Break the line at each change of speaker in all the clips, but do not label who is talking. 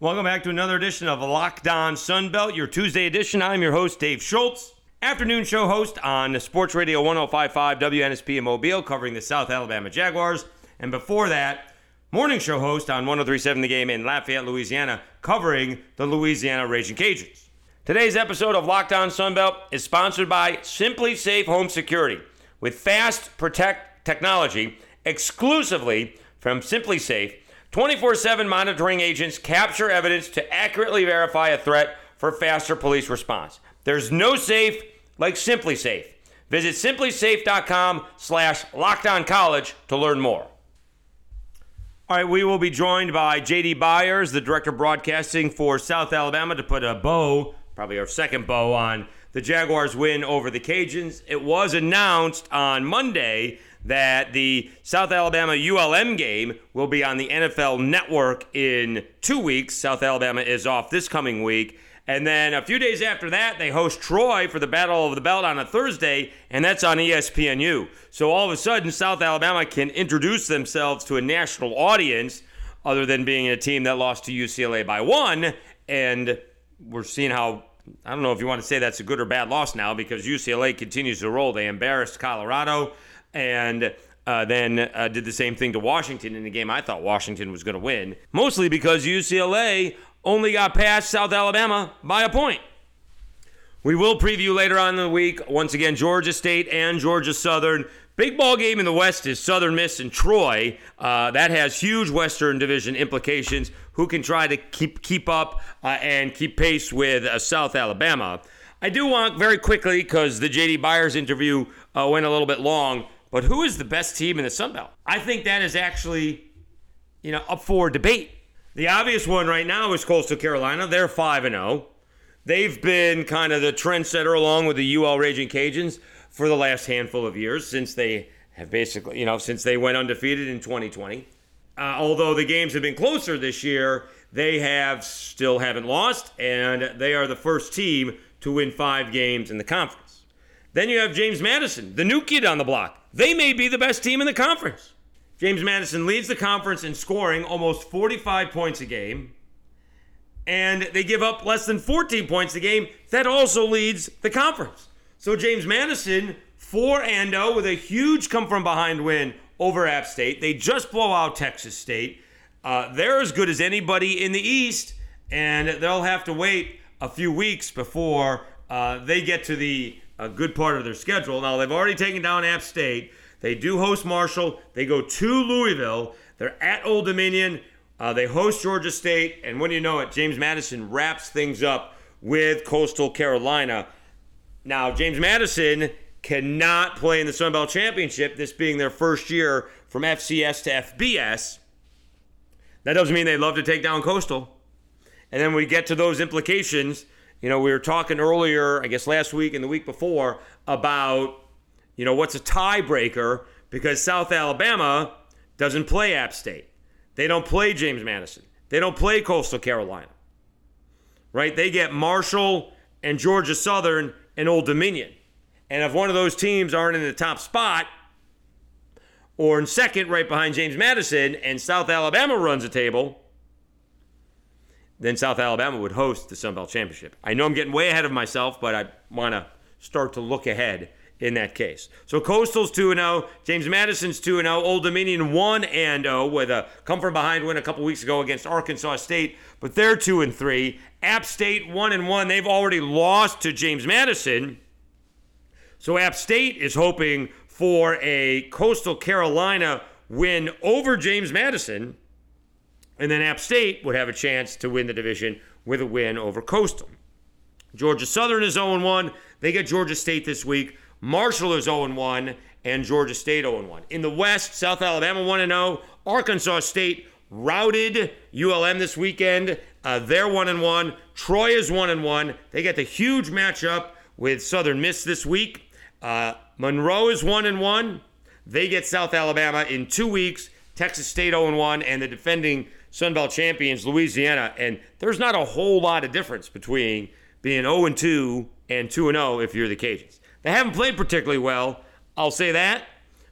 Welcome back to another edition of Locked On Sunbelt, your Tuesday edition. I'm your host, Dave Schultz. Afternoon show host on Sports Radio 1055 WNSP in Mobile, covering the South Alabama Jaguars. And before that, morning show host on 1037 The Game in Lafayette, Louisiana, covering the Louisiana Ragin' Cajuns. Today's episode of Locked On Sunbelt is sponsored by SimpliSafe Home Security. With fast protect technology exclusively from SimpliSafe, 24 7 monitoring agents capture evidence to accurately verify a threat for faster police response. There's no safe like SimpliSafe. Visit simplisafe.com slash college to learn more. All right, we will be joined by JD Byars, the director of broadcasting for South Alabama, to put a bow, probably our second bow, on the Jaguars' win over the Cajuns. It was announced on Monday that the South Alabama ULM game will be on the NFL network in two weeks. South Alabama is off this coming week. And then a few days after that, they host Troy for the Battle of the Belt on a Thursday, and that's on ESPNU. So all of a sudden, South Alabama can introduce themselves to a national audience other than being a team that lost to UCLA by one. And we're seeing how, I don't know if you want to say that's a good or bad loss now because UCLA continues to roll. They embarrassed Colorado and uh, then uh, did the same thing to Washington in a game I thought Washington was going to win, mostly because UCLA only got past South Alabama by a point. We will preview later on in the week, once again, Georgia State and Georgia Southern. Big ball game in the West is Southern Miss and Troy. Uh, that has huge Western Division implications. Who can try to keep keep up uh, and keep pace with uh, South Alabama? I do want very quickly because the JD Byars interview uh, went a little bit long. But who is the best team in the Sun Belt? I think that is actually, you know, up for debate. The obvious one right now is Coastal Carolina. They're 5 and 0. They've been kind of the trendsetter along with the UL Ragin' Cajuns for the last handful of years since they have basically, you know, since they went undefeated in 2020. Uh, although the games have been closer this year, they have still haven't lost, and they are the first team to win five games in the conference. Then you have James Madison, the new kid on the block. They may be the best team in the conference. James Madison leads the conference in scoring almost 45 points a game, and they give up less than 14 points a game. That also leads the conference. So James Madison, 4 and 0 with a huge come from behind win over App State. They just blow out Texas State. Uh, they're as good as anybody in the East, and they'll have to wait a few weeks before uh, they get to the a good part of their schedule. Now, they've already taken down App State. They do host Marshall. They go to Louisville. They're at Old Dominion. Uh, they host Georgia State. And when you know it, James Madison wraps things up with Coastal Carolina. Now, James Madison cannot play in the Sun Belt Championship, this being their first year from FCS to FBS. That doesn't mean they love to take down Coastal. And then we get to those implications you know, we were talking earlier, I guess last week and the week before, about, you know, what's a tiebreaker because South Alabama doesn't play App State. They don't play James Madison. They don't play Coastal Carolina. Right? They get Marshall and Georgia Southern and Old Dominion. And if one of those teams aren't in the top spot or in second right behind James Madison and South Alabama runs a table, then South Alabama would host the Sun Belt Championship. I know I'm getting way ahead of myself, but I want to start to look ahead in that case. So Coastal's 2 0, James Madison's 2 0, Old Dominion 1 and 0 with a come from behind win a couple weeks ago against Arkansas State, but they're 2 and 3. App State 1 and 1, they've already lost to James Madison. So App State is hoping for a Coastal Carolina win over James Madison and then App State would have a chance to win the division with a win over Coastal. Georgia Southern is 0 1. They get Georgia State this week. Marshall is 0 1, and Georgia State 0 1. In the West, South Alabama 1 0. Arkansas State routed ULM this weekend. Uh, they're 1 1. Troy is 1 1. They get the huge matchup with Southern Miss this week. Uh, Monroe is 1 1. They get South Alabama in two weeks. Texas State 0 1, and the defending Sun Belt champions, Louisiana. And there's not a whole lot of difference between being 0 2 and 2 0 if you're the Cajuns. They haven't played particularly well, I'll say that,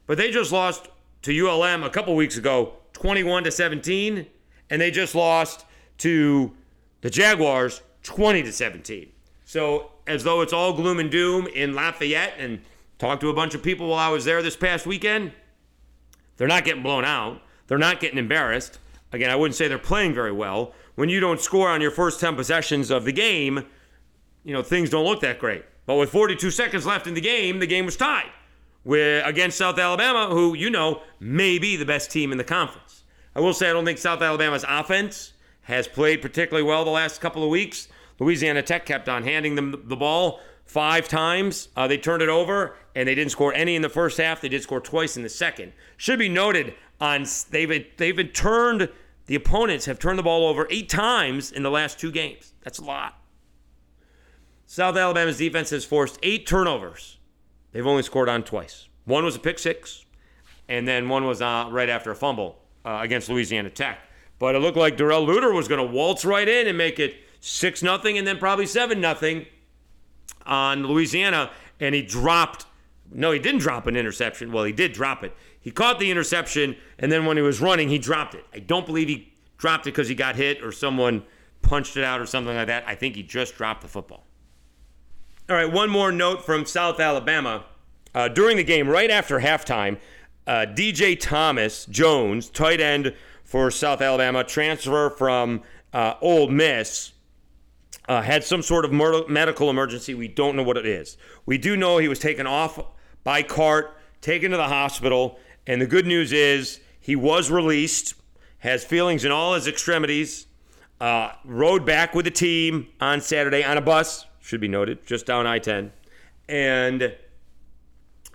but they just lost to ULM a couple weeks ago, 21 to 17, and they just lost to the Jaguars 20 to 17. So, as though it's all gloom and doom in Lafayette, and talked to a bunch of people while I was there this past weekend, they're not getting blown out. They're not getting embarrassed. Again, I wouldn't say they're playing very well. When you don't score on your first 10 possessions of the game, you know, things don't look that great. But with 42 seconds left in the game, the game was tied with, against South Alabama, who, you know, may be the best team in the conference. I will say I don't think South Alabama's offense has played particularly well the last couple of weeks. Louisiana Tech kept on handing them the ball five times. Uh, they turned it over, and they didn't score any in the first half. They did score twice in the second. Should be noted on they've they've been turned the opponents have turned the ball over eight times in the last two games. That's a lot. South Alabama's defense has forced eight turnovers. They've only scored on twice. One was a pick six, and then one was uh, right after a fumble uh, against Louisiana Tech. But it looked like Darrell Luter was going to waltz right in and make it six nothing, and then probably seven nothing on Louisiana, and he dropped. No, he didn't drop an interception. Well, he did drop it. He caught the interception, and then when he was running, he dropped it. I don't believe he dropped it because he got hit or someone punched it out or something like that. I think he just dropped the football. All right, one more note from South Alabama. Uh, during the game, right after halftime, uh, DJ Thomas Jones, tight end for South Alabama, transfer from uh, Ole Miss, uh, had some sort of medical emergency. We don't know what it is. We do know he was taken off by cart, taken to the hospital, and the good news is he was released, has feelings in all his extremities, uh, rode back with the team on Saturday on a bus, should be noted, just down I 10. And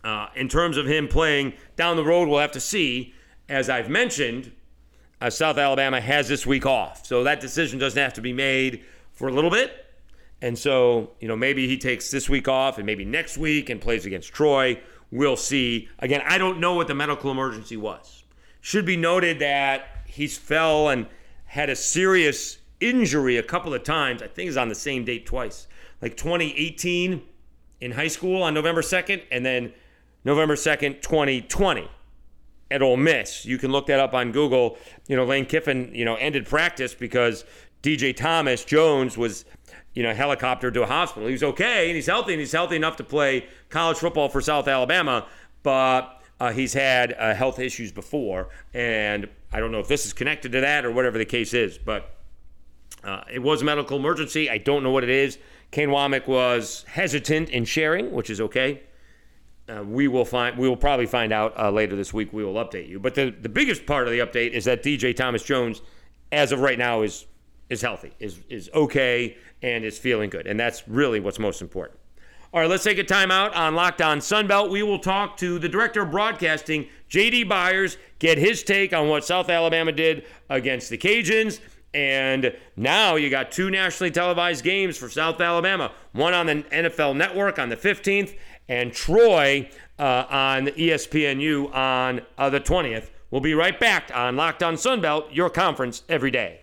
uh, in terms of him playing down the road, we'll have to see. As I've mentioned, uh, South Alabama has this week off. So that decision doesn't have to be made for a little bit. And so, you know, maybe he takes this week off and maybe next week and plays against Troy. We'll see. Again, I don't know what the medical emergency was. Should be noted that he's fell and had a serious injury a couple of times. I think it's on the same date twice. Like 2018 in high school on November 2nd and then November 2nd, 2020 at Ole Miss. You can look that up on Google. You know, Lane Kiffin, you know, ended practice because DJ Thomas Jones was, you know, helicopter to a hospital. He was okay and he's healthy and he's healthy enough to play college football for South Alabama, but uh, he's had uh, health issues before, and I don't know if this is connected to that or whatever the case is, but uh, it was a medical emergency. I don't know what it is. Kane Wommack was hesitant in sharing, which is okay. Uh, we will find. We will probably find out uh, later this week. We will update you. But the the biggest part of the update is that DJ Thomas Jones, as of right now, is is healthy, is is okay, and is feeling good, and that's really what's most important. All right, let's take a time out on Locked On Sunbelt. We will talk to the director of broadcasting, JD Byars, get his take on what South Alabama did against the Cajuns. And now you got two nationally televised games for South Alabama one on the NFL Network on the 15th, and Troy uh, on ESPNU on uh, the 20th. We'll be right back on Locked On Sunbelt, your conference every day.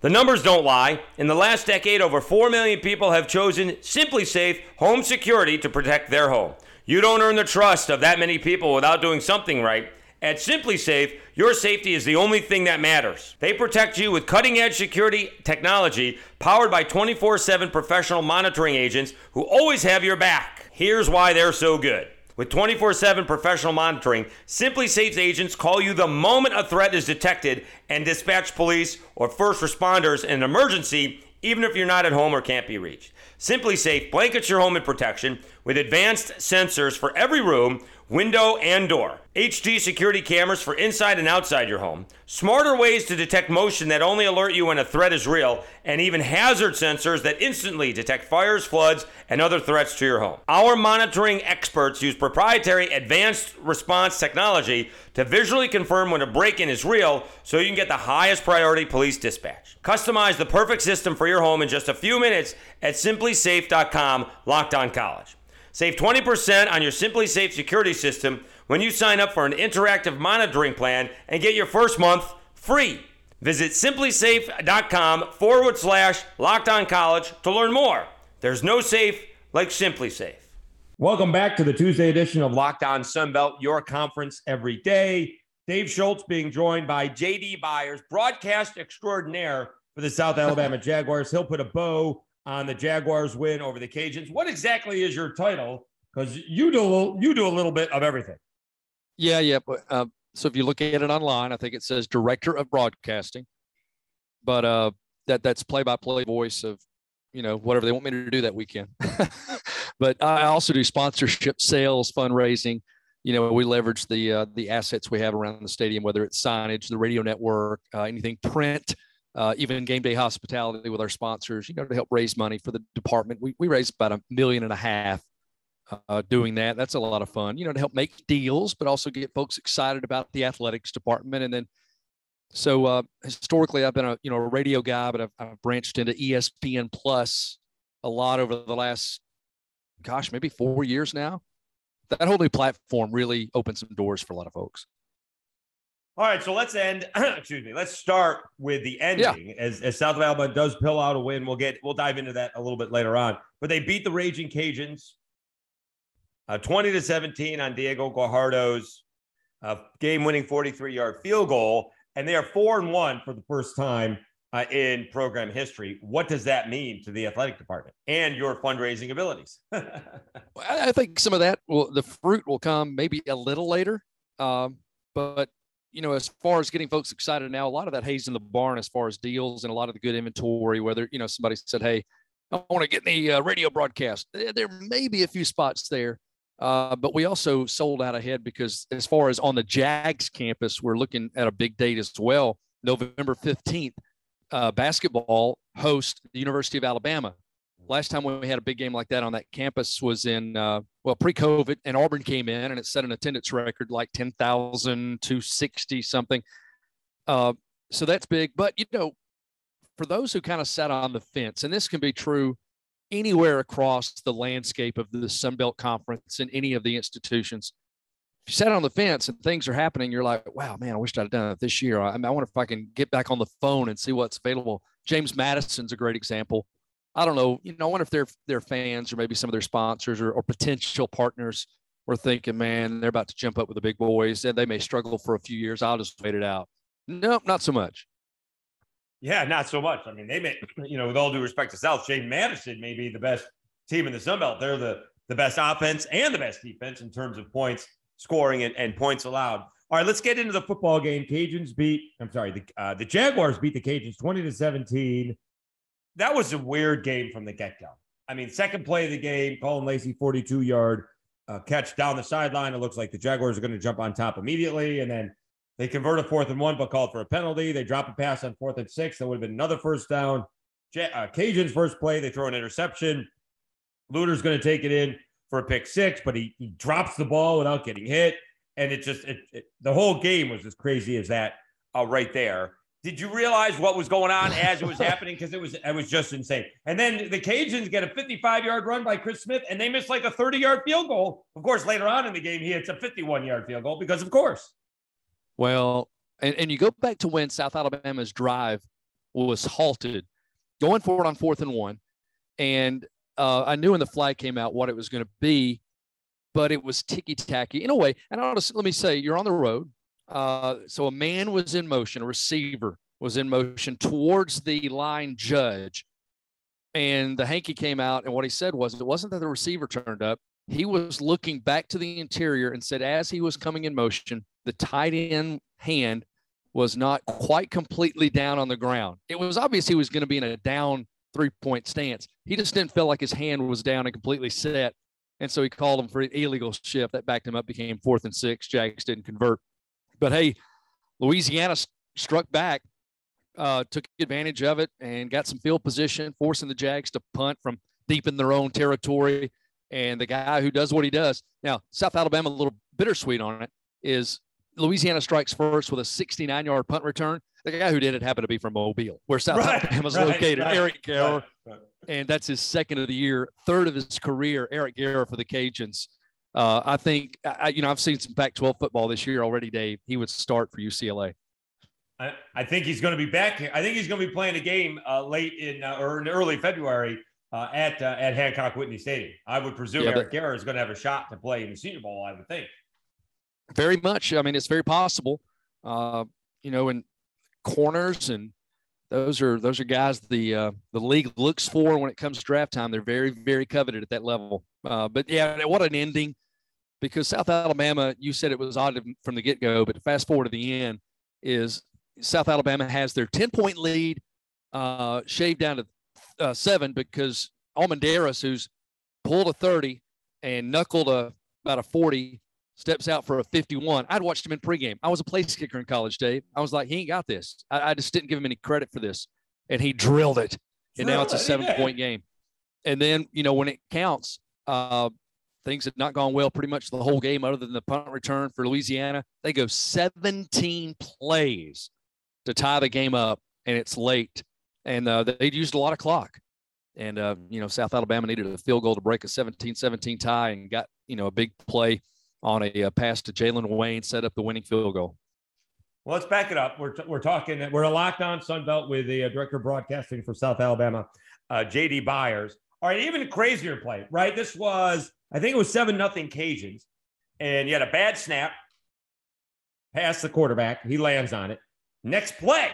The numbers don't lie. In the last decade, over 4 million people have chosen SimpliSafe Home Security to protect their home. You don't earn the trust of that many people without doing something right. At SimpliSafe, your safety is the only thing that matters. They protect you with cutting edge security technology powered by 24 7 professional monitoring agents who always have your back. Here's why they're so good. With 24 7 professional monitoring, SimpliSafe's agents call you the moment a threat is detected and dispatch police or first responders in an emergency, even if you're not at home or can't be reached. SimpliSafe blankets your home in protection with advanced sensors for every room window, and door. HD security cameras for inside and outside your home. Smarter ways to detect motion that only alert you when a threat is real, and even hazard sensors that instantly detect fires, floods, and other threats to your home. Our monitoring experts use proprietary advanced response technology to visually confirm when a break in is real so you can get the highest priority police dispatch. Customize the perfect system for your home in just a few minutes at simplisafe.com locked on college. Save 20% on your SimpliSafe security system when you sign up for an interactive monitoring plan and get your first month free. Visit simplisafe.com forward slash locked on college to learn more. There's no safe like SimpliSafe. Welcome back to the Tuesday edition of Locked On Sunbelt, your conference every day. Dave Schultz being joined by JD Byars, broadcast extraordinaire for the South Alabama Jaguars. He'll put a bow on the Jaguars win over the Cajuns. What exactly is your title? Because you do you do a little bit of everything.
Yeah, yeah. But, uh, so if you look at it online, I think it says director of broadcasting, but uh, that that's play by play voice of you know whatever they want me to do that weekend. but I also do sponsorship, sales, fundraising. You know, we leverage the uh, the assets we have around the stadium, whether it's signage, the radio network, uh, anything print, uh, even game day hospitality with our sponsors. You know, to help raise money for the department. We we raise about a million and a half uh, doing that. That's a lot of fun. You know, to help make deals, but also get folks excited about the athletics department, and then so uh, historically, I've been a you know a radio guy, but I've, I've, branched into ESPN Plus a lot over the last, gosh, maybe four years now. That whole new platform really opened some doors for a lot of folks.
All right, so let's end. excuse me. Let's start with the ending. Yeah. As, as South Alabama does pill out a win, we'll get we'll dive into that a little bit later on. But they beat the Ragin' Cajuns, uh, twenty to seventeen on Diego Guajardo's uh, game-winning forty-three yard field goal and they are four and one for the first time uh, in program history. What does that mean to the athletic department and your fundraising abilities?
I think some of that will, the fruit will come maybe a little later. Um, but, you know, as far as getting folks excited now, a lot of that haze in the barn as far as deals and a lot of the good inventory, whether, you know, somebody said, Hey, I want to get in the uh, radio broadcast. There may be a few spots there. Uh, but we also sold out ahead because, as far as on the Jags campus, we're looking at a big date as well. November 15th, uh, basketball host the University of Alabama. Last time we had a big game like that on that campus was in, uh, well, pre COVID, and Auburn came in and it set an attendance record like 10,260 something. Uh, so that's big. But, you know, for those who kind of sat on the fence, and this can be true anywhere across the landscape of the Sun Belt Conference in any of the institutions. If you sat on the fence and things are happening, you're like, wow, man, I wish I'd done it this year. I, I wonder if I can get back on the phone and see what's available. James Madison's a great example. I don't know, you know, I wonder if their their fans or maybe some of their sponsors or, or potential partners were thinking, man, they're about to jump up with the big boys and they may struggle for a few years. I'll just wait it out. Nope, not so much.
Yeah, not so much. I mean, they may, you know, with all due respect to South, James Madison may be the best team in the Sun Belt. They're the the best offense and the best defense in terms of points scoring and, and points allowed. All right, let's get into the football game. Cajuns beat. I'm sorry, the uh, the Jaguars beat the Cajuns 20 to 17. That was a weird game from the get go. I mean, second play of the game, Caullin Lacy 42 yard uh, catch down the sideline. It looks like the Jaguars are going to jump on top immediately, and then they convert a fourth and one, but called for a penalty. They drop a pass on fourth and six. That would have been another first down. Uh, Cajun's first play, they throw an interception. Luter's going to take it in for a pick six, but he, he drops the ball without getting hit. And it just, it, it, the whole game was as crazy as that uh, right there. Did you realize what was going on as it was happening? Because it was it was just insane. And then the Cajuns get a 55 yard run by Chris Smith, and they miss like a 30 yard field goal. Of course, later on in the game, he hits a 51 yard field goal because, of course.
Well, and, and you go back to when South Alabama's drive was halted, going forward on fourth and one. And uh, I knew when the flag came out what it was going to be, but it was ticky tacky in a way. And I'll just let me say, you're on the road. Uh, so a man was in motion, a receiver was in motion towards the line judge. And the hanky came out, and what he said was it wasn't that the receiver turned up. He was looking back to the interior and said, as he was coming in motion, the tight end hand was not quite completely down on the ground. It was obvious he was going to be in a down three point stance. He just didn't feel like his hand was down and completely set. And so he called him for an illegal shift. That backed him up, became fourth and six. Jags didn't convert. But hey, Louisiana struck back, uh, took advantage of it, and got some field position, forcing the Jags to punt from deep in their own territory. And the guy who does what he does. Now, South Alabama, a little bittersweet on it, is Louisiana strikes first with a 69 yard punt return. The guy who did it happened to be from Mobile, where South right, Alabama is right, located. Right, Eric Garror. And that's his second of the year, third of his career. Eric Garror for the Cajuns. Uh, I think, I, you know, I've seen some Pac 12 football this year already, Dave. He would start for UCLA.
I, I think he's going to be back. I think he's going to be playing a game uh, late in uh, or in early February uh, at uh, at Hancock Whitney Stadium. I would presume yeah, Eric Garror is going to have a shot to play in the Senior Bowl. I would think.
Very much. I mean, it's very possible. Uh, you know, in corners and those are those are guys the uh, the league looks for when it comes to draft time. They're very very coveted at that level. Uh, but yeah, what an ending! Because South Alabama, you said it was odd from the get go, but fast forward to the end is South Alabama has their ten point lead uh, shaved down to uh, seven because Almendarez, who's pulled a thirty and knuckled a about a forty, steps out for a 51. I'd watched him in pregame. I was a place kicker in college, Dave. I was like, he ain't got this. I, I just didn't give him any credit for this. And he drilled it. And now it's a seven point game. And then, you know, when it counts, uh, things had not gone well pretty much the whole game, other than the punt return for Louisiana. They go 17 plays to tie the game up, and it's late. And uh, they'd used a lot of clock. And, uh, you know, South Alabama needed a field goal to break a 17 17 tie and got, you know, a big play on a, a uh, pass to Jalen Wayne, set up the winning field goal.
Well, let's back it up. We're, t- we're talking, we're a locked on Sun Belt with the uh, director of broadcasting for South Alabama, uh, JD Byars. All right, even crazier play, right? This was, I think it was 7 nothing Cajuns, and you had a bad snap, pass the quarterback. He lands on it. Next play,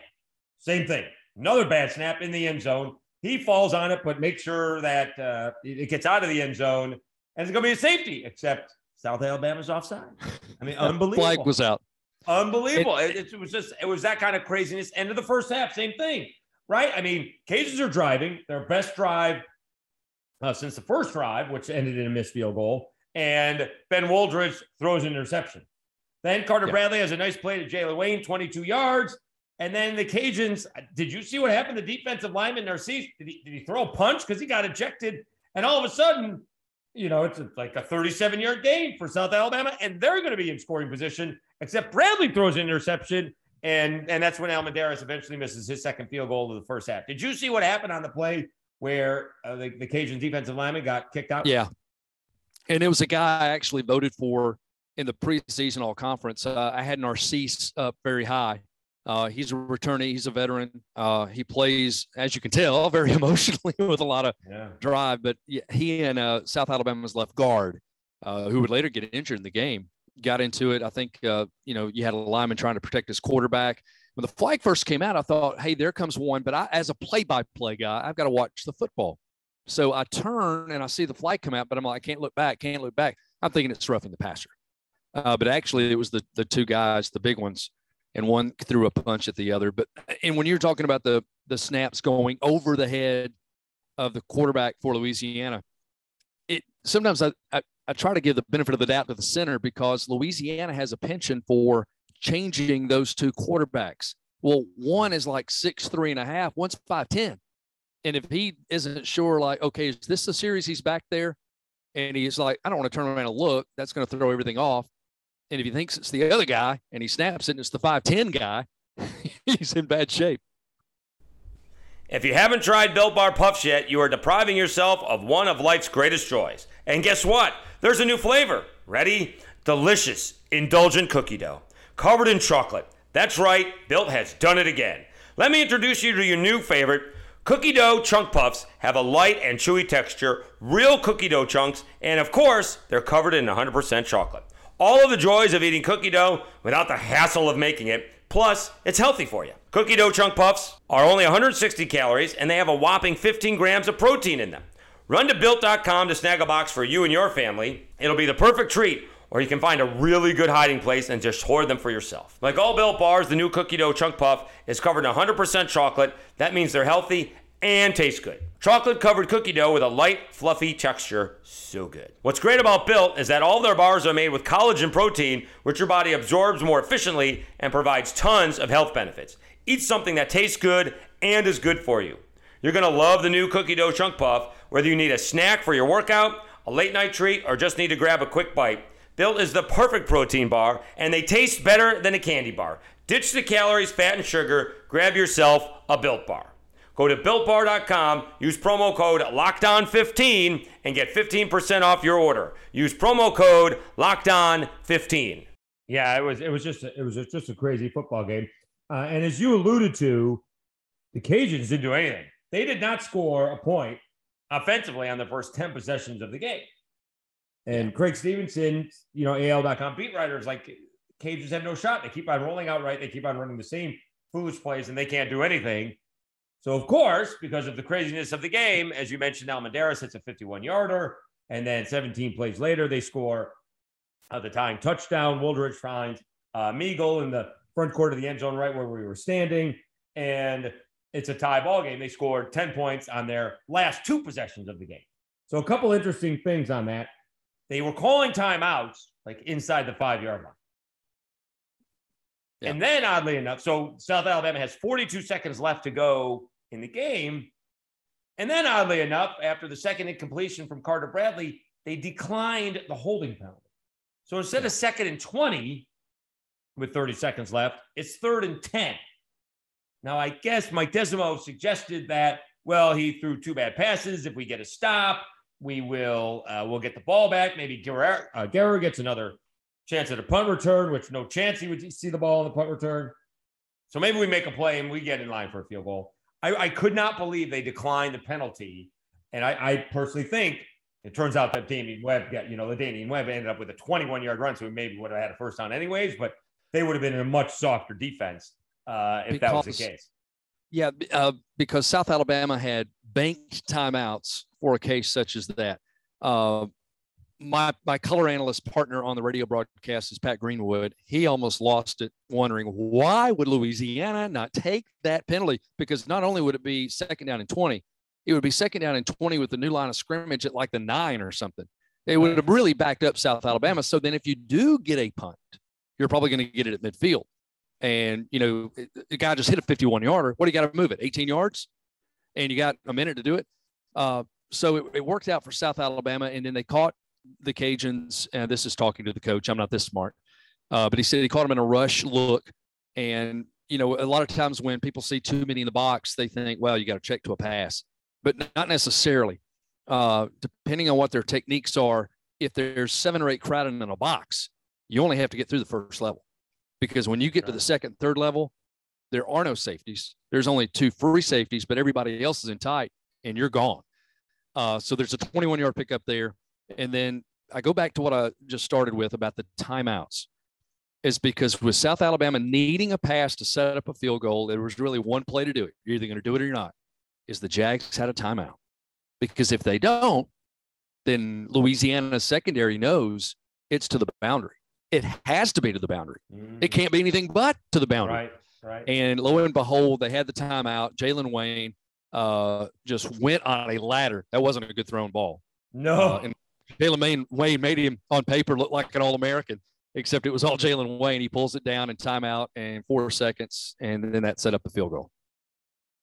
same thing. Another bad snap in the end zone. He falls on it, but make sure that uh, it gets out of the end zone. And it's going to be a safety, except South Alabama's offside. I mean, unbelievable.
Flag was out.
Unbelievable. It, it, it, was just, it was that kind of craziness. End of the first half, same thing, right? I mean, Cajuns are driving their best drive uh, since the first drive, which ended in a missed field goal. And Ben Wooldridge throws an interception. Then Carter yeah. Bradley has a nice play to Jalen Wayne, 22 yards. And then the Cajuns, did you see what happened? The defensive lineman, Narcisse, did he, did he throw a punch? Because he got ejected. And all of a sudden, you know, it's like a 37 yard game for South Alabama, and they're going to be in scoring position, except Bradley throws an interception. And, and that's when Almendarez eventually misses his second field goal of the first half. Did you see what happened on the play where uh, the, the Cajun defensive lineman got kicked out?
Yeah. And it was a guy I actually voted for in the preseason all conference. Uh, I had Narcisse up very high. Uh, he's a returnee. He's a veteran. Uh, he plays, as you can tell, very emotionally with a lot of yeah. drive. But he and uh, South Alabama's left guard, uh, who would later get injured in the game, got into it. I think uh, you know you had a lineman trying to protect his quarterback. When the flag first came out, I thought, "Hey, there comes one." But I, as a play-by-play guy, I've got to watch the football. So I turn and I see the flag come out, but I'm like, I can't look back, can't look back. I'm thinking it's roughing the passer. Uh, but actually, it was the the two guys, the big ones, and one threw a punch at the other. But and when you're talking about the the snaps going over the head of the quarterback for Louisiana, it sometimes I, I, I try to give the benefit of the doubt to the center because Louisiana has a penchant for changing those two quarterbacks. Well, one is like six three and a half, one's five ten. And if he isn't sure, like, okay, is this the series he's back there? And he's like, I don't want to turn around and look. That's going to throw everything off. And if he thinks it's the other guy and he snaps it and it's the 5'10 guy, he's in bad shape.
If you haven't tried Built Bar Puffs yet, you are depriving yourself of one of life's greatest joys. And guess what? There's a new flavor. Ready? Delicious, indulgent cookie dough. Covered in chocolate. That's right, Built has done it again. Let me introduce you to your new favorite. Cookie dough chunk puffs have a light and chewy texture, real cookie dough chunks, and of course, they're covered in 100% chocolate. All of the joys of eating cookie dough without the hassle of making it. Plus, it's healthy for you. Cookie dough chunk puffs are only 160 calories and they have a whopping 15 grams of protein in them. Run to built.com to snag a box for you and your family. It'll be the perfect treat, or you can find a really good hiding place and just hoard them for yourself. Like all built bars, the new cookie dough chunk puff is covered in 100% chocolate. That means they're healthy and tastes good. Chocolate covered cookie dough with a light, fluffy texture. So good. What's great about Built is that all their bars are made with collagen protein, which your body absorbs more efficiently and provides tons of health benefits. Eat something that tastes good and is good for you. You're to love the new cookie dough chunk puff, whether you need a snack for your workout, a late night treat, or just need to grab a quick bite. Built is the perfect protein bar, and they taste better than a candy bar. Ditch the calories, fat, and sugar. Grab yourself a Built bar. Go to builtbar.com, use promo code LOCKEDON15 and get 15% off your order. Use promo code LOCKEDON15. Yeah, it was it was just a, it was just a crazy football game. Uh, and as you alluded to, the Cajuns didn't do anything. They did not score a point offensively on the first 10 possessions of the game. And Craig Stevenson, you know, AL.com beat writers like Cajuns have no shot. They keep on rolling out right. They keep on running the same foolish plays and they can't do anything. So, of course, because of the craziness of the game, as you mentioned, Almendarez hits a 51 yarder. And then 17 plays later, they score uh, the tying touchdown. Wooldridge finds uh, Meagle in the front court of the end zone, right where we were standing. And it's a tie ball game. They scored 10 points on their last two possessions of the game. So, a couple interesting things on that. They were calling timeouts like inside the five yard line. Yeah. And then, oddly enough, so South Alabama has 42 seconds left to go in the game. And then, oddly enough, after the second incompletion from Carter Bradley, they declined the holding penalty. So instead of second and 20 with 30 seconds left, it's third and 10. Now, I guess Mike Desormeaux suggested that, well, he threw two bad passes. If we get a stop, we will uh, we'll get the ball back. Maybe Guerrero, uh, Guerra gets another chance at a punt return, which no chance he would see the ball in the punt return. So maybe we make a play and we get in line for a field goal. I, I could not believe they declined the penalty. And I, I, personally think it turns out that Damien Webb got, you know, the Damien Webb ended up with a 21 yard run. So maybe would have had a first down anyways, but they would have been in a much softer defense uh, if because, that was the case.
Yeah, uh, because South Alabama had banked timeouts for a case such as that. Uh, my my color analyst partner on the radio broadcast is Pat Greenwood. He almost lost it, wondering why would Louisiana not take that penalty? Because not only would it be second down and twenty, it would be second down and twenty with the new line of scrimmage at like the nine or something. They would have really backed up South Alabama. So then, if you do get a punt, you're probably going to get it at midfield. And you know, the guy just hit a 51 yarder. What do you got to move it? 18 yards, and you got a minute to do it. Uh, so it, it, worked out for South Alabama, and then they caught the Cajuns, and this is talking to the coach. I'm not this smart, uh, but he said he caught him in a rush look, and you know, a lot of times when people see too many in the box, they think, well, you got to check to a pass, but not necessarily. Uh, depending on what their techniques are, if there's seven or eight crowded in a box, you only have to get through the first level, because when you get to the second, third level, there are no safeties. There's only two free safeties, but everybody else is in tight, and you're gone. Uh, so there's a 21 yard pickup there. And then I go back to what I just started with about the timeouts, is because with South Alabama needing a pass to set up a field goal, there was really one play to do it. You're either going to do it or you're not. Is the Jags had a timeout? Because if they don't, then Louisiana's secondary knows it's to the boundary. It has to be to the boundary. Mm. It can't be anything but to the boundary.
Right, right.
And lo and behold, they had the timeout. Jalen Wayne uh, just went on a ladder. That wasn't a good thrown ball.
No.
Uh, and Jalen Wayne, made him on paper look like an All American, except it was all Jalen Wayne. He pulls it down in timeout and four seconds, and then that set up the field goal.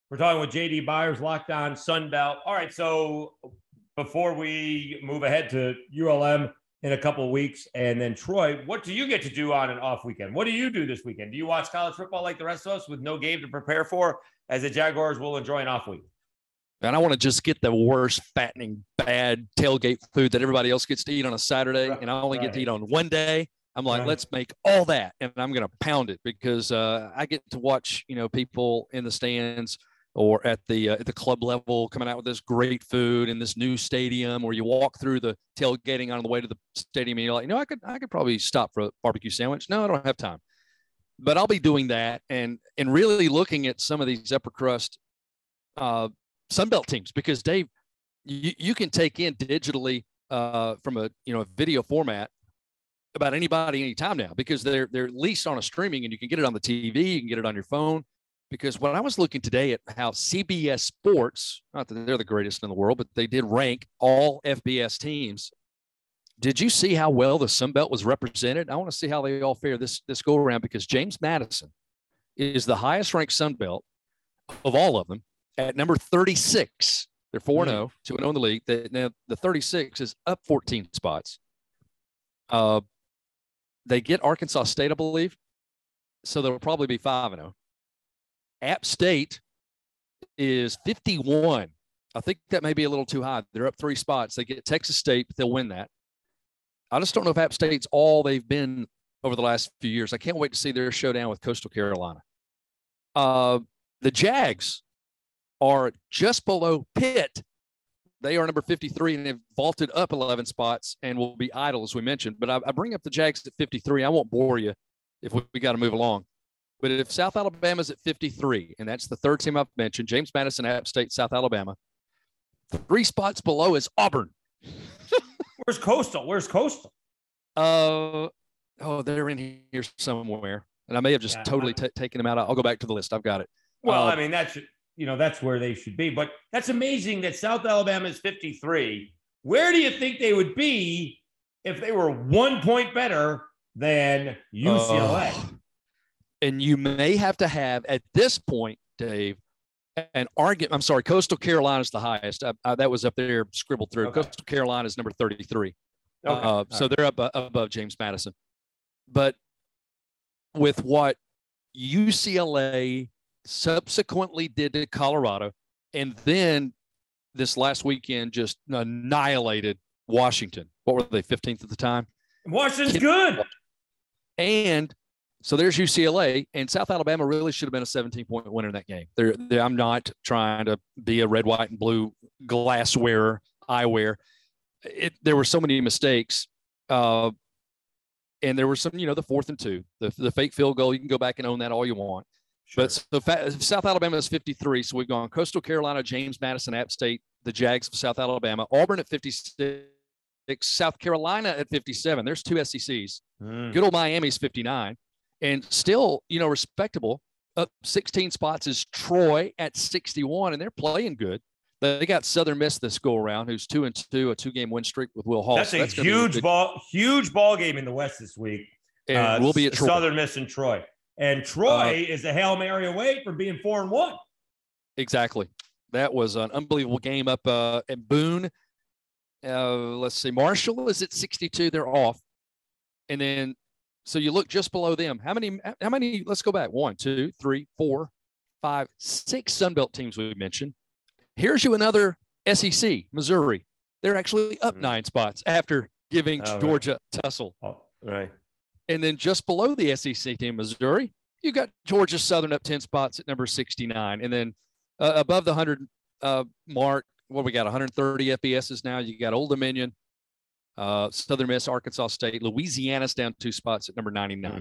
We're talking with JD Byars, locked on Sun Belt. All right, so before we move ahead to ULM in a couple weeks and then Troy, what do you get to do on an off weekend? What do you do this weekend? Do you watch college football like the rest of us with no game to prepare for, as the Jaguars will enjoy an off week?
And I want to just get the worst fattening bad tailgate food that everybody else gets to eat on a Saturday, right, and I only right. get to eat on one day. I'm like, right. let's make all that, and I'm going to pound it because uh, I get to watch, you know, people in the stands or at the uh, at the club level coming out with this great food in this new stadium, or you walk through the tailgating on the way to the stadium, and you're like, you know, I could I could probably stop for a barbecue sandwich. No, I don't have time, but I'll be doing that, and and really looking at some of these upper crust uh, Sunbelt teams because Dave, you, you can take in digitally uh, from a you know a video format about anybody anytime now because they're they're at least on a streaming and you can get it on the TV, you can get it on your phone. Because when I was looking today at how CBS Sports, not that they're the greatest in the world, but they did rank all FBS teams. Did you see how well the Sun Belt was represented? I want to see how they all fare this this go around because James Madison is the highest ranked Sun Belt of all of them at number 36. They're 4 0, 2 0 in the league. The, now, the 36 is up 14 spots. Uh, they get Arkansas State, I believe. So they'll probably be 5 0. App State is 51. I think that may be a little too high. They're up three spots. They get Texas State, but they'll win that. I just don't know if App State's all they've been over the last few years. I can't wait to see their showdown with Coastal Carolina. Uh, the Jags are just below Pitt. They are number 53 and have vaulted up 11 spots and will be idle, as we mentioned. But I, I bring up the Jags at 53. I won't bore you if we, we got to move along. But if South Alabama's at 53, and that's the third team I've mentioned, James Madison, App State, South Alabama, three spots below is Auburn.
Where's Coastal? Where's Coastal?
Uh, oh, they're in here somewhere, and I may have just yeah, totally t- taken them out. I'll go back to the list. I've got it.
Well, uh, I mean that's you know that's where they should be, but that's amazing that South Alabama is 53. Where do you think they would be if they were one point better than UCLA? Uh,
and you may have to have at this point, Dave, an argument. I'm sorry, Coastal Carolina is the highest. Uh, uh, that was up there scribbled through. Okay. Coastal Carolina is number 33. Okay. Uh, so right. they're up, above James Madison. But with what UCLA subsequently did to Colorado, and then this last weekend just annihilated Washington. What were they, 15th at the time?
Washington's good.
And so there's UCLA, and South Alabama really should have been a 17 point winner in that game. They're, they're, I'm not trying to be a red, white, and blue glass wearer, eyewear. It, there were so many mistakes. Uh, and there were some, you know, the fourth and two, the, the fake field goal. You can go back and own that all you want. Sure. But fa- South Alabama is 53. So we've gone Coastal Carolina, James Madison, App State, the Jags of South Alabama, Auburn at 56, South Carolina at 57. There's two SECs. Mm. Good old Miami's 59 and still, you know, respectable. Up 16 spots is Troy at 61, and they're playing good. They got Southern Miss this go around, who's two and two, a two game win streak with Will Hall.
That's so a that's huge ball, huge ball game in the West this week.
And uh, we'll be at Troy.
Southern Miss and Troy. And Troy uh, is a hail mary away from being four and one.
Exactly. That was an unbelievable game up uh, at Boone. Uh, let's see, Marshall is at 62. They're off, and then so you look just below them. How many? How many? Let's go back. One, two, three, four, five, six Sunbelt teams we mentioned. Here's you another SEC, Missouri. They're actually up mm-hmm. nine spots after giving oh, Georgia right. tussle.
Oh, right.
And then just below the SEC team, Missouri, you've got Georgia Southern up 10 spots at number 69. And then uh, above the 100 uh, mark, what we got 130 FBSs now. You got Old Dominion, uh, Southern Miss, Arkansas State, Louisiana's down two spots at number 99. Mm-hmm.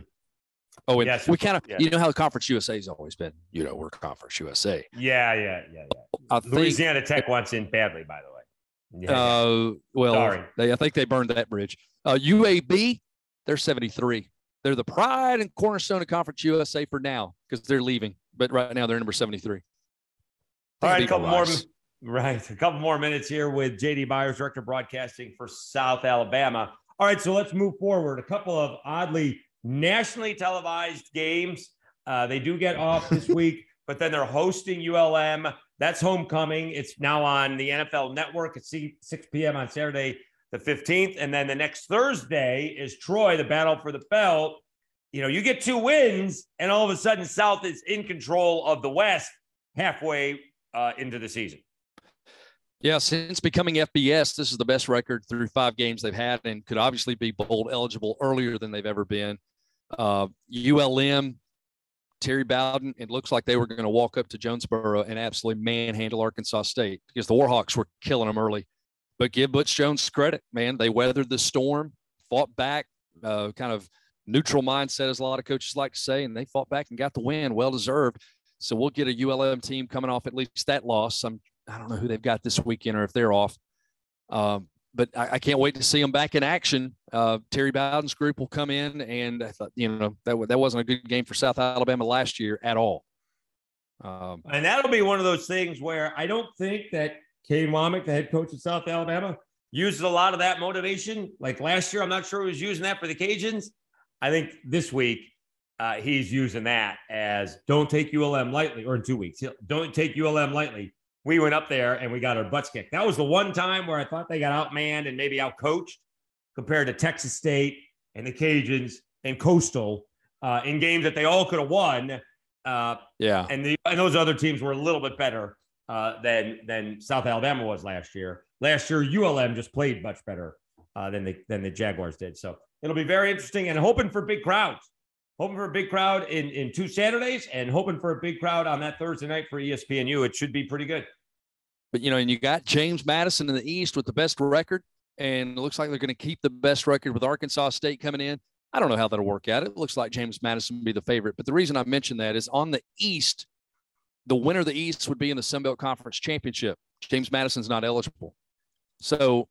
Oh, and yes, we kind of, yeah. you know how the Conference USA has always been. You know, we're Conference USA.
Yeah, yeah, yeah, yeah. Louisiana Tech wants in badly, by the way.
Yeah, uh, well, Sorry. They, I think they burned that bridge. Uh, UAB, they're 73. They're the pride and cornerstone of Conference USA for now because they're leaving. But right now they're number 73.
All right, a couple more, Right. A couple more minutes here with JD Byars, Director of Broadcasting for South Alabama. All right. So let's move forward. A couple of oddly nationally televised games. Uh, they do get off this week, but then they're hosting ULM. That's homecoming. It's now on the NFL network at 6 p.m. on Saturday, the 15th. And then the next Thursday is Troy, the battle for the belt. You know, you get two wins, and all of a sudden, South is in control of the West halfway uh, into the season.
Yeah, since becoming FBS, this is the best record through five games they've had and could obviously be bowl eligible earlier than they've ever been. Uh, ULM, Terry Bowden, it looks like they were going to walk up to Jonesboro and absolutely manhandle Arkansas State because the Warhawks were killing them early. But give Butch Jones credit, man. They weathered the storm, fought back, uh, kind of neutral mindset, as a lot of coaches like to say, and they fought back and got the win, well deserved. So we'll get a ULM team coming off at least that loss. I'm I don't know who they've got this weekend or if they're off. Um, but I, I, can't wait to see them back in action. Uh, Terry Bowden's group will come in, and I thought, you know, that that wasn't a good game for South Alabama last year at all.
Um, and that'll be one of those things where I don't think that Kane Wommack, the head coach of South Alabama, uses a lot of that motivation. Like last year, I'm not sure he was using that for the Cajuns. I think this week uh, he's using that as don't take ULM lightly, or in two weeks, don't take ULM lightly we went up there and we got our butts kicked. That was the one time where I thought they got outmanned and maybe outcoached compared to Texas State and the Cajuns and Coastal uh, in games that they all could have won. Uh,
yeah,
and, the, and those other teams were a little bit better uh, than than South Alabama was last year. Last year, ULM just played much better uh, than the than the Jaguars did. So it'll be very interesting and hoping for big crowds. Hoping for a big crowd in, in two Saturdays and hoping for a big crowd on that Thursday night for ESPNU. It should be pretty good.
But you know, and you got James Madison in the East with the best record, and it looks like they're going to keep the best record with Arkansas State coming in. I don't know how that'll work out. It looks like James Madison will be the favorite. But the reason I mention that is on the East, the winner of the East would be in the Sun Belt Conference Championship. James Madison's not eligible. So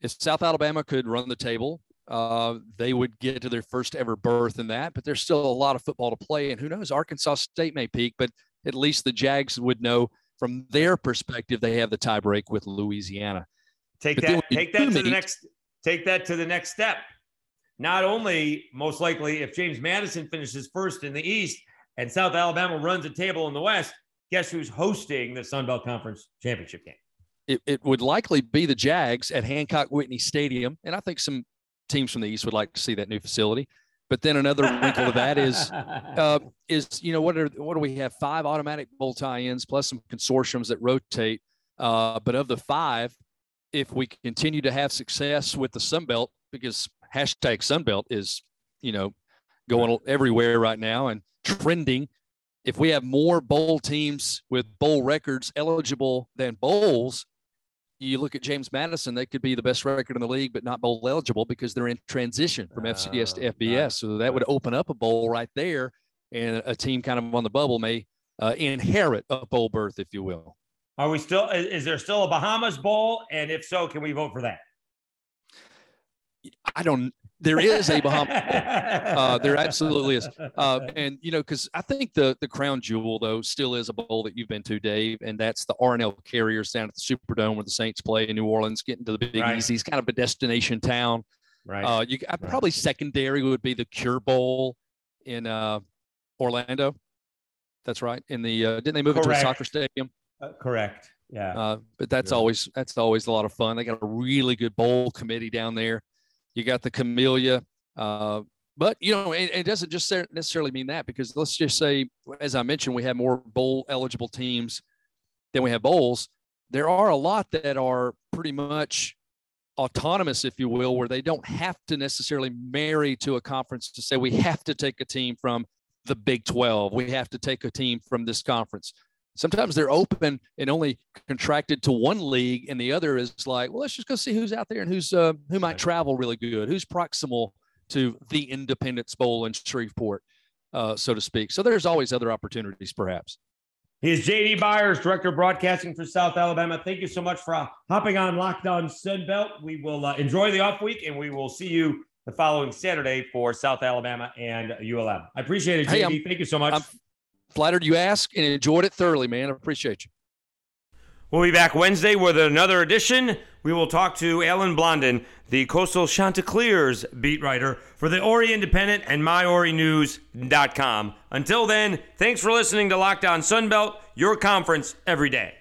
if South Alabama could run the table, uh, they would get to their first ever berth in that. But there's still a lot of football to play. And who knows, Arkansas State may peak, but at least the Jags would know from their perspective they have the tiebreak with Louisiana.
Take
But
that. Take that to the next. Take that to the next step. Not only, most likely, if James Madison finishes first in the East and South Alabama runs a table in the West, guess who's hosting the Sun Belt Conference championship game?
It, it would likely be the Jags at Hancock Whitney Stadium. And I think some teams from the East would like to see that new facility. But then another wrinkle to that is uh, is you know what are what do we have five automatic bowl tie-ins plus some consortiums that rotate uh, but of the five if we continue to have success with the Sun Belt because hashtag Sun Belt is you know going everywhere right now and trending if we have more bowl teams with bowl records eligible than bowls you look at James Madison, they could be the best record in the league, but not bowl eligible because they're in transition from FCS to
Oh,
FBS.
right,
So that would open up a bowl right there, and a team kind of on the bubble may uh, inherit a bowl berth, if you will.
Are we still? Is there still a Bahamas Bowl? And if so, can we vote for that?
I don't. There is a Bahama. Uh, there absolutely is. Uh, and you know, because I think the the crown jewel though still is a bowl that you've been to, Dave, and that's the R and L Carriers down at the Superdome where the Saints play in New Orleans, getting to the Big
Right.
Easy. It's kind of a destination town.
right.
Uh, you I, probably secondary would be the Cure Bowl in uh, Orlando. That's right. In the uh, didn't they move it to a soccer stadium?
Uh, correct. Yeah.
Uh, but that's
Yeah.
always that's always a lot of fun. They got a really good bowl committee down there. You got the Camellia, uh, but you know it, it doesn't just necessarily mean that because let's just say, as I mentioned, we have more bowl eligible teams than we have bowls. There are a lot that are pretty much autonomous, if you will, where they don't have to necessarily marry to a conference to say we have to take a team from the Big 12. We have to take a team from this conference sometimes they're open and only contracted to one league and the other is like well let's just go see who's out there and who's uh, who might travel really good who's proximal to the independence bowl in shreveport uh, so to speak so there's always other opportunities perhaps
He is JD Byars, Director of Broadcasting for South Alabama. Thank you so much for uh, hopping on Locked On Sunbelt. We will uh, enjoy the off week and we will see you the following Saturday for South Alabama and ULM. I appreciate it, JD.
Hey,
Thank you so much.
I'm flattered you ask and enjoyed it thoroughly man i appreciate you
We'll be back Wednesday with another edition. We will talk to Alan Blondin, the Coastal Chanticleers beat writer for the Horry Independent and MyHorryNews.com. Until then, thanks for listening to Locked On Sunbelt, your conference every day.